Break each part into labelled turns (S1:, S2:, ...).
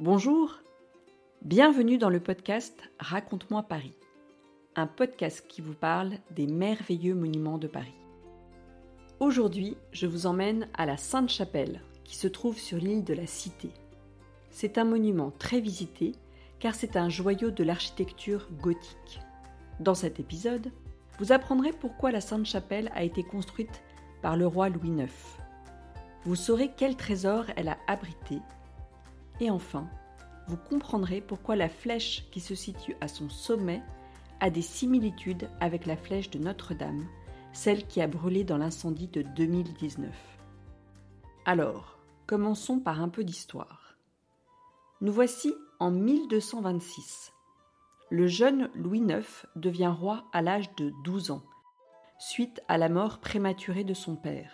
S1: Bonjour, bienvenue dans le podcast Raconte-moi Paris, un podcast qui vous parle des merveilleux monuments de Paris. Aujourd'hui, je vous emmène à la Sainte-Chapelle, qui se trouve sur l'île de la Cité. C'est un monument très visité car c'est un joyau de l'architecture gothique. Dans cet épisode, vous apprendrez pourquoi la Sainte-Chapelle a été construite par le roi Louis IX. Vous saurez quel trésor elle a abrité. Et enfin, vous comprendrez pourquoi la flèche qui se situe à son sommet a des similitudes avec la flèche de Notre-Dame, celle qui a brûlé dans l'incendie de 2019. Alors, commençons par un peu d'histoire. Nous voici en 1226 le jeune Louis IX devient roi à l'âge de 12 ans, suite à la mort prématurée de son père.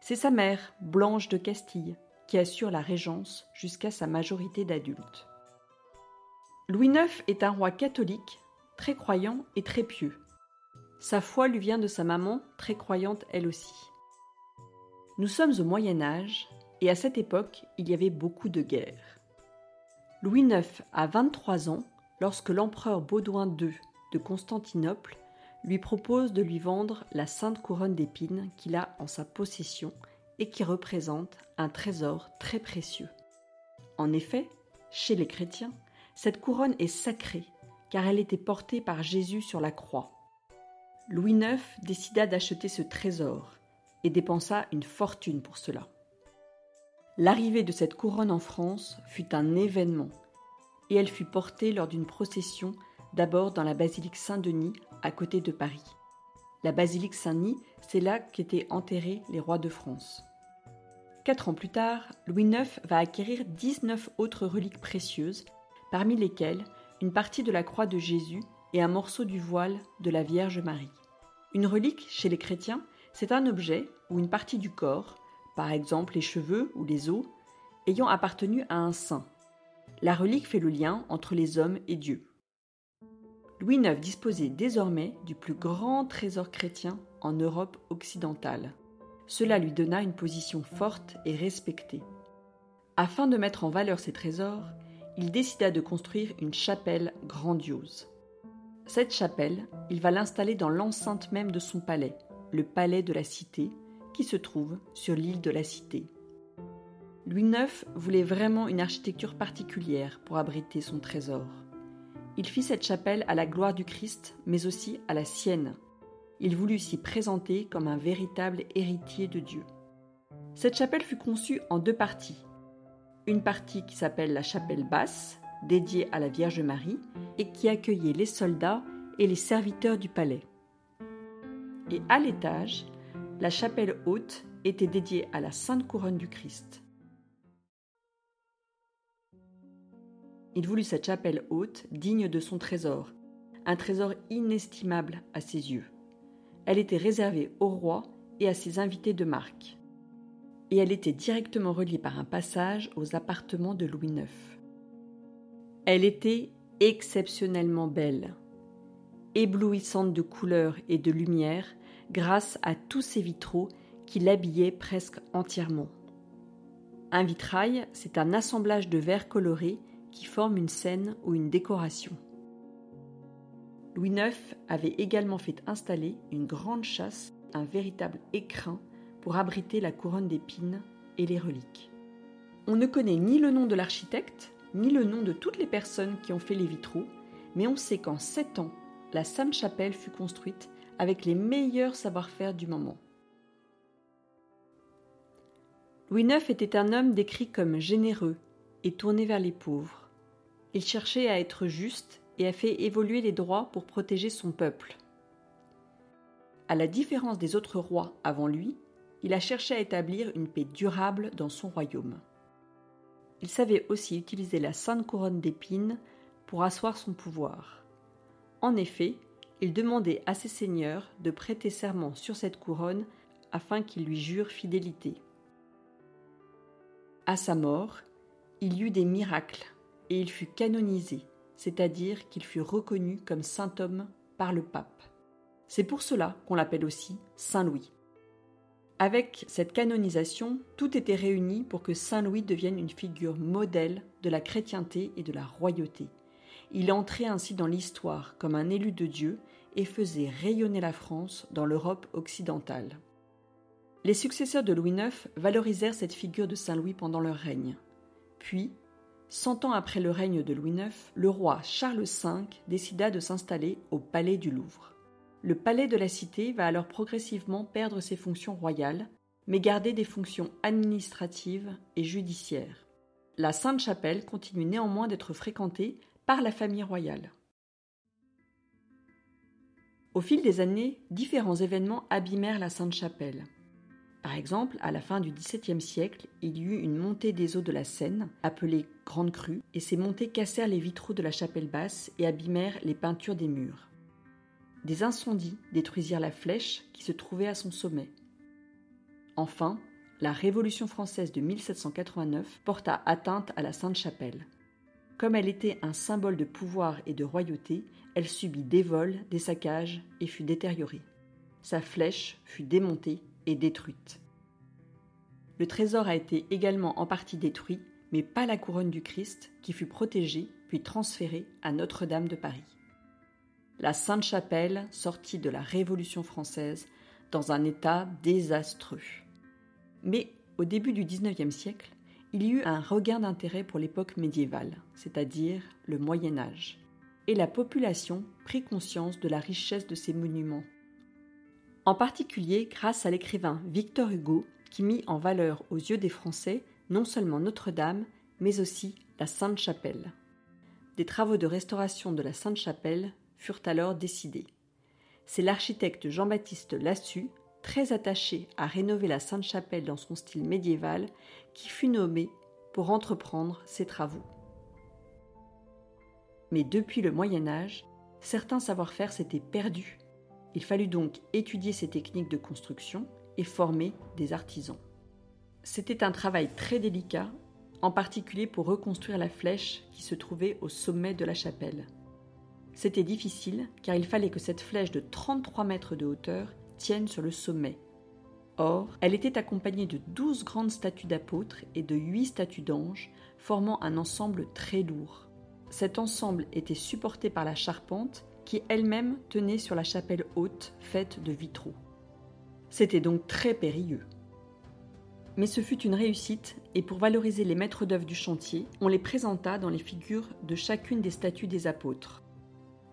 S1: C'est sa mère, Blanche de Castille, qui assure la régence jusqu'à sa majorité d'adulte. Louis IX est un roi catholique, très croyant et très pieux. Sa foi lui vient de sa maman, très croyante elle aussi. Nous sommes au Moyen Âge, et à cette époque, il y avait beaucoup de guerres. Louis IX a 23 ans lorsque l'empereur Baudouin II de Constantinople lui propose de lui vendre la sainte couronne d'épines qu'il a en sa possession et qui représente trésor très précieux. En effet, chez les chrétiens, cette couronne est sacrée car elle était portée par Jésus sur la croix. Louis IX décida d'acheter ce trésor et dépensa une fortune pour cela. L'arrivée de cette couronne en France fut un événement et elle fut portée lors d'une procession d'abord dans la basilique Saint-Denis à côté de Paris. La basilique Saint-Denis, c'est là qu'étaient enterrés les rois de France. Quatre ans plus tard, Louis IX va acquérir 19 autres reliques précieuses, parmi lesquelles une partie de la croix de Jésus et un morceau du voile de la Vierge Marie. Une relique, chez les chrétiens, c'est un objet ou une partie du corps, par exemple les cheveux ou les os, ayant appartenu à un saint, la relique fait le lien entre les hommes et Dieu. Louis IX disposait désormais du plus grand trésor chrétien en Europe occidentale. Cela lui donna une position forte et respectée. Afin de mettre en valeur ses trésors, il décida de construire une chapelle grandiose. Cette chapelle, il va l'installer dans l'enceinte même de son palais, le palais de la Cité, qui se trouve sur l'île de la Cité. Louis IX voulait vraiment une architecture particulière pour abriter son trésor. Il fit cette chapelle à la gloire du Christ, mais aussi à la sienne. Il voulut s'y présenter comme un véritable héritier de Dieu. Cette chapelle fut conçue en deux parties. Une partie qui s'appelle la chapelle basse, dédiée à la Vierge Marie, et qui accueillait les soldats et les serviteurs du palais. Et à l'étage, la chapelle haute était dédiée à la Sainte Couronne du Christ. Il voulut cette chapelle haute, digne de son trésor, un trésor inestimable à ses yeux. Elle était réservée au roi et à ses invités de marque. Et elle était directement reliée par un passage aux appartements de Louis IX. Elle était exceptionnellement belle, éblouissante de couleurs et de lumière grâce à tous ces vitraux qui l'habillaient presque entièrement. Un vitrail, c'est un assemblage de verres colorés qui forment une scène ou une décoration. Louis IX avait également fait installer une grande chasse, un véritable écrin pour abriter la couronne d'épines et les reliques. On ne connaît ni le nom de l'architecte, ni le nom de toutes les personnes qui ont fait les vitraux, mais on sait qu'en sept ans, la Sainte-Chapelle fut construite avec les meilleurs savoir-faire du moment. Louis IX était un homme décrit comme généreux, et tourné vers les pauvres. Il cherchait à être juste et a fait évoluer les droits pour protéger son peuple. À la différence des autres rois avant lui, il a cherché à établir une paix durable dans son royaume. Il savait aussi utiliser la sainte couronne d'épines pour asseoir son pouvoir. En effet, il demandait à ses seigneurs de prêter serment sur cette couronne afin qu'ils lui jurent fidélité. À sa mort, il y eut des miracles, et il fut canonisé, c'est-à-dire qu'il fut reconnu comme saint homme par le pape. C'est pour cela qu'on l'appelle aussi Saint Louis. Avec cette canonisation, tout était réuni pour que Saint Louis devienne une figure modèle de la chrétienté et de la royauté. Il entrait ainsi dans l'histoire comme un élu de Dieu et faisait rayonner la France dans l'Europe occidentale. Les successeurs de Louis IX valorisèrent cette figure de Saint Louis pendant leur règne. Puis, cent ans après le règne de Louis IX, le roi Charles V décida de s'installer au Palais du Louvre. Le Palais de la Cité va alors progressivement perdre ses fonctions royales, mais garder des fonctions administratives et judiciaires. La Sainte-Chapelle continue néanmoins d'être fréquentée par la famille royale. Au fil des années, différents événements abîmèrent la Sainte-Chapelle. Par exemple, à la fin du XVIIe siècle, il y eut une montée des eaux de la Seine, appelée Grande Crue, et ces montées cassèrent les vitraux de la chapelle basse et abîmèrent les peintures des murs. Des incendies détruisirent la flèche qui se trouvait à son sommet. Enfin, la Révolution française de 1789 porta atteinte à la Sainte-Chapelle. Comme elle était un symbole de pouvoir et de royauté, elle subit des vols, des saccages et fut détériorée. Sa flèche fut démontée détruite. Le trésor a été également en partie détruit, mais pas la couronne du Christ qui fut protégée puis transférée à Notre-Dame de Paris. La Sainte-Chapelle sortit de la Révolution française dans un état désastreux. Mais au début du XIXe siècle, il y eut un regain d'intérêt pour l'époque médiévale, c'est-à-dire le Moyen Âge, et la population prit conscience de la richesse de ces monuments. En particulier grâce à l'écrivain Victor Hugo, qui mit en valeur aux yeux des Français non seulement Notre-Dame, mais aussi la Sainte-Chapelle. Des travaux de restauration de la Sainte-Chapelle furent alors décidés. C'est l'architecte Jean-Baptiste Lassus très attaché à rénover la Sainte-Chapelle dans son style médiéval, qui fut nommé pour entreprendre ces travaux. Mais depuis le Moyen Âge, certains savoir-faire s'étaient perdus. Il fallut donc étudier ces techniques de construction et former des artisans. C'était un travail très délicat, en particulier pour reconstruire la flèche qui se trouvait au sommet de la chapelle. C'était difficile car il fallait que cette flèche de 33 mètres de hauteur tiennent sur le sommet. Or, elle était accompagnée de douze grandes statues d'apôtres et de huit statues d'anges, formant un ensemble très lourd. Cet ensemble était supporté par la charpente qui elle-même tenait sur la chapelle haute faite de vitraux. C'était donc très périlleux. Mais ce fut une réussite, et pour valoriser les maîtres d'œuvre du chantier, on les présenta dans les figures de chacune des statues des apôtres.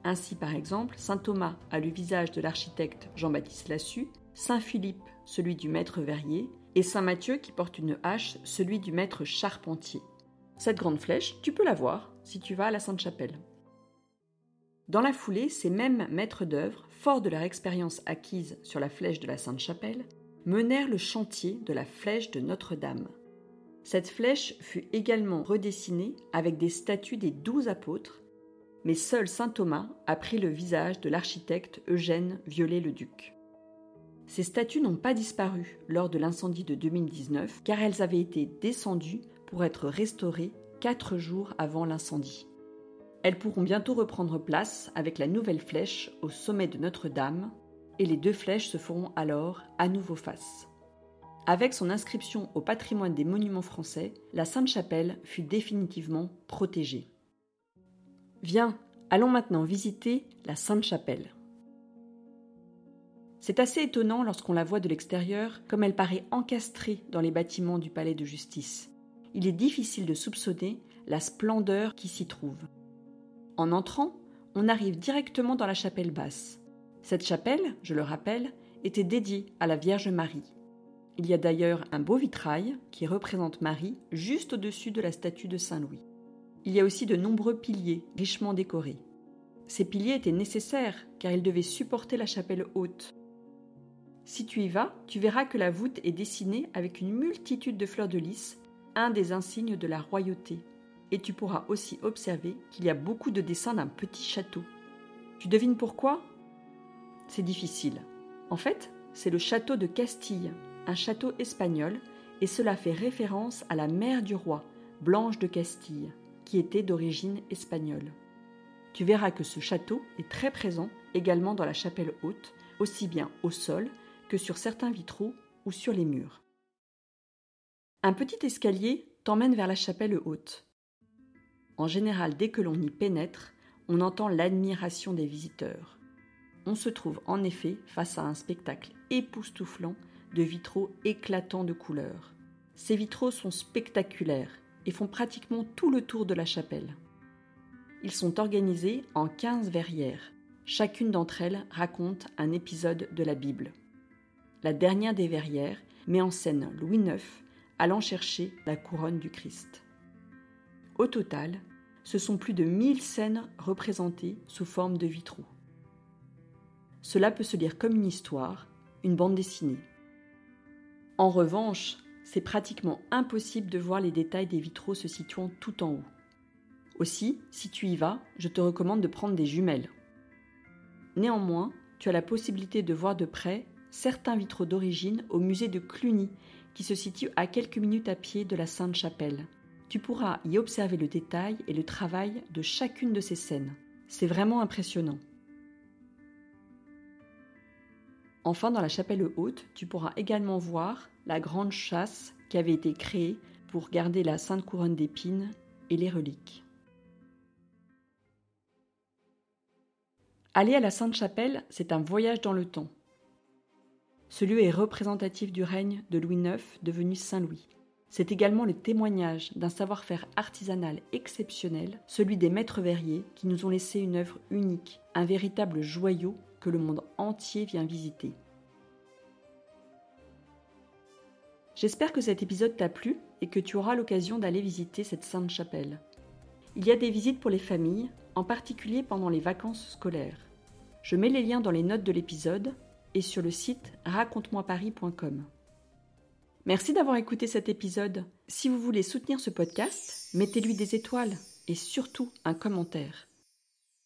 S1: Ainsi, par exemple, saint Thomas a le visage de l'architecte Jean-Baptiste Lassus, saint Philippe celui du maître verrier, et saint Matthieu qui porte une hache celui du maître charpentier. Cette grande flèche, tu peux la voir si tu vas à la Sainte-Chapelle. Dans la foulée, ces mêmes maîtres d'œuvre, forts de leur expérience acquise sur la flèche de la Sainte-Chapelle, menèrent le chantier de la flèche de Notre-Dame. Cette flèche fut également redessinée avec des statues des douze apôtres mais seul saint Thomas a pris le visage de l'architecte Eugène Viollet-le-Duc. Ces statues n'ont pas disparu lors de l'incendie de 2019 car elles avaient été descendues pour être restaurées quatre jours avant l'incendie. Elles pourront bientôt reprendre place avec la nouvelle flèche au sommet de Notre-Dame et les deux flèches se feront alors à nouveau face. Avec son inscription au patrimoine des monuments français, la Sainte-Chapelle fut définitivement protégée. Viens, allons maintenant visiter la Sainte-Chapelle. C'est assez étonnant lorsqu'on la voit de l'extérieur, comme elle paraît encastrée dans les bâtiments du palais de justice. Il est difficile de soupçonner la splendeur qui s'y trouve. En entrant, on arrive directement dans la chapelle basse. Cette chapelle, je le rappelle, était dédiée à la Vierge Marie. Il y a d'ailleurs un beau vitrail qui représente Marie juste au-dessus de la statue de Saint Louis. Il y a aussi de nombreux piliers richement décorés. Ces piliers étaient nécessaires car ils devaient supporter la chapelle haute. Si tu y vas, tu verras que la voûte est dessinée avec une multitude de fleurs de lys, un des insignes de la royauté. Et tu pourras aussi observer qu'il y a beaucoup de dessins d'un petit château. Tu devines pourquoi? C'est difficile. En fait, c'est le château de Castille, un château espagnol, et cela fait référence à la mère du roi, Blanche de Castille qui était d'origine espagnole. Tu verras que ce château est très présent également dans la chapelle haute, aussi bien au sol que sur certains vitraux ou sur les murs. Un petit escalier t'emmène vers la chapelle haute. En général, dès que l'on y pénètre, on entend l'admiration des visiteurs. On se trouve en effet face à un spectacle époustouflant de vitraux éclatants de couleurs. Ces vitraux sont spectaculaires et font pratiquement tout le tour de la chapelle. Ils sont organisés en 15 verrières. Chacune d'entre elles raconte un épisode de la Bible. La dernière des verrières met en scène Louis IX allant chercher la couronne du Christ. Au total, ce sont plus de 1000 scènes représentées sous forme de vitraux. Cela peut se lire comme une histoire, une bande dessinée. En revanche, c'est pratiquement impossible de voir les détails des vitraux se situant tout en haut. Aussi, si tu y vas, je te recommande de prendre des jumelles. Néanmoins, tu as la possibilité de voir de près certains vitraux d'origine au musée de Cluny, qui se situe à quelques minutes à pied de la Sainte-Chapelle. Tu pourras y observer le détail et le travail de chacune de ces scènes. C'est vraiment impressionnant. Enfin, dans la chapelle haute, tu pourras également voir la grande chasse qui avait été créée pour garder la sainte couronne d'épines et les reliques. Aller à la Sainte-Chapelle, c'est un voyage dans le temps. Ce lieu est représentatif du règne de Louis IX devenu Saint-Louis. C'est également le témoignage d'un savoir-faire artisanal exceptionnel, celui des maîtres verriers qui nous ont laissé une œuvre unique, un véritable joyau que le monde entier vient visiter. J'espère que cet épisode t'a plu et que tu auras l'occasion d'aller visiter cette sainte chapelle. Il y a des visites pour les familles, en particulier pendant les vacances scolaires. Je mets les liens dans les notes de l'épisode et sur le site raconte-moi-paris.com. Merci d'avoir écouté cet épisode. Si vous voulez soutenir ce podcast, mettez-lui des étoiles et surtout un commentaire.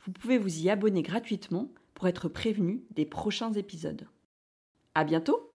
S1: Vous pouvez vous y abonner gratuitement pour être prévenu des prochains épisodes. À bientôt!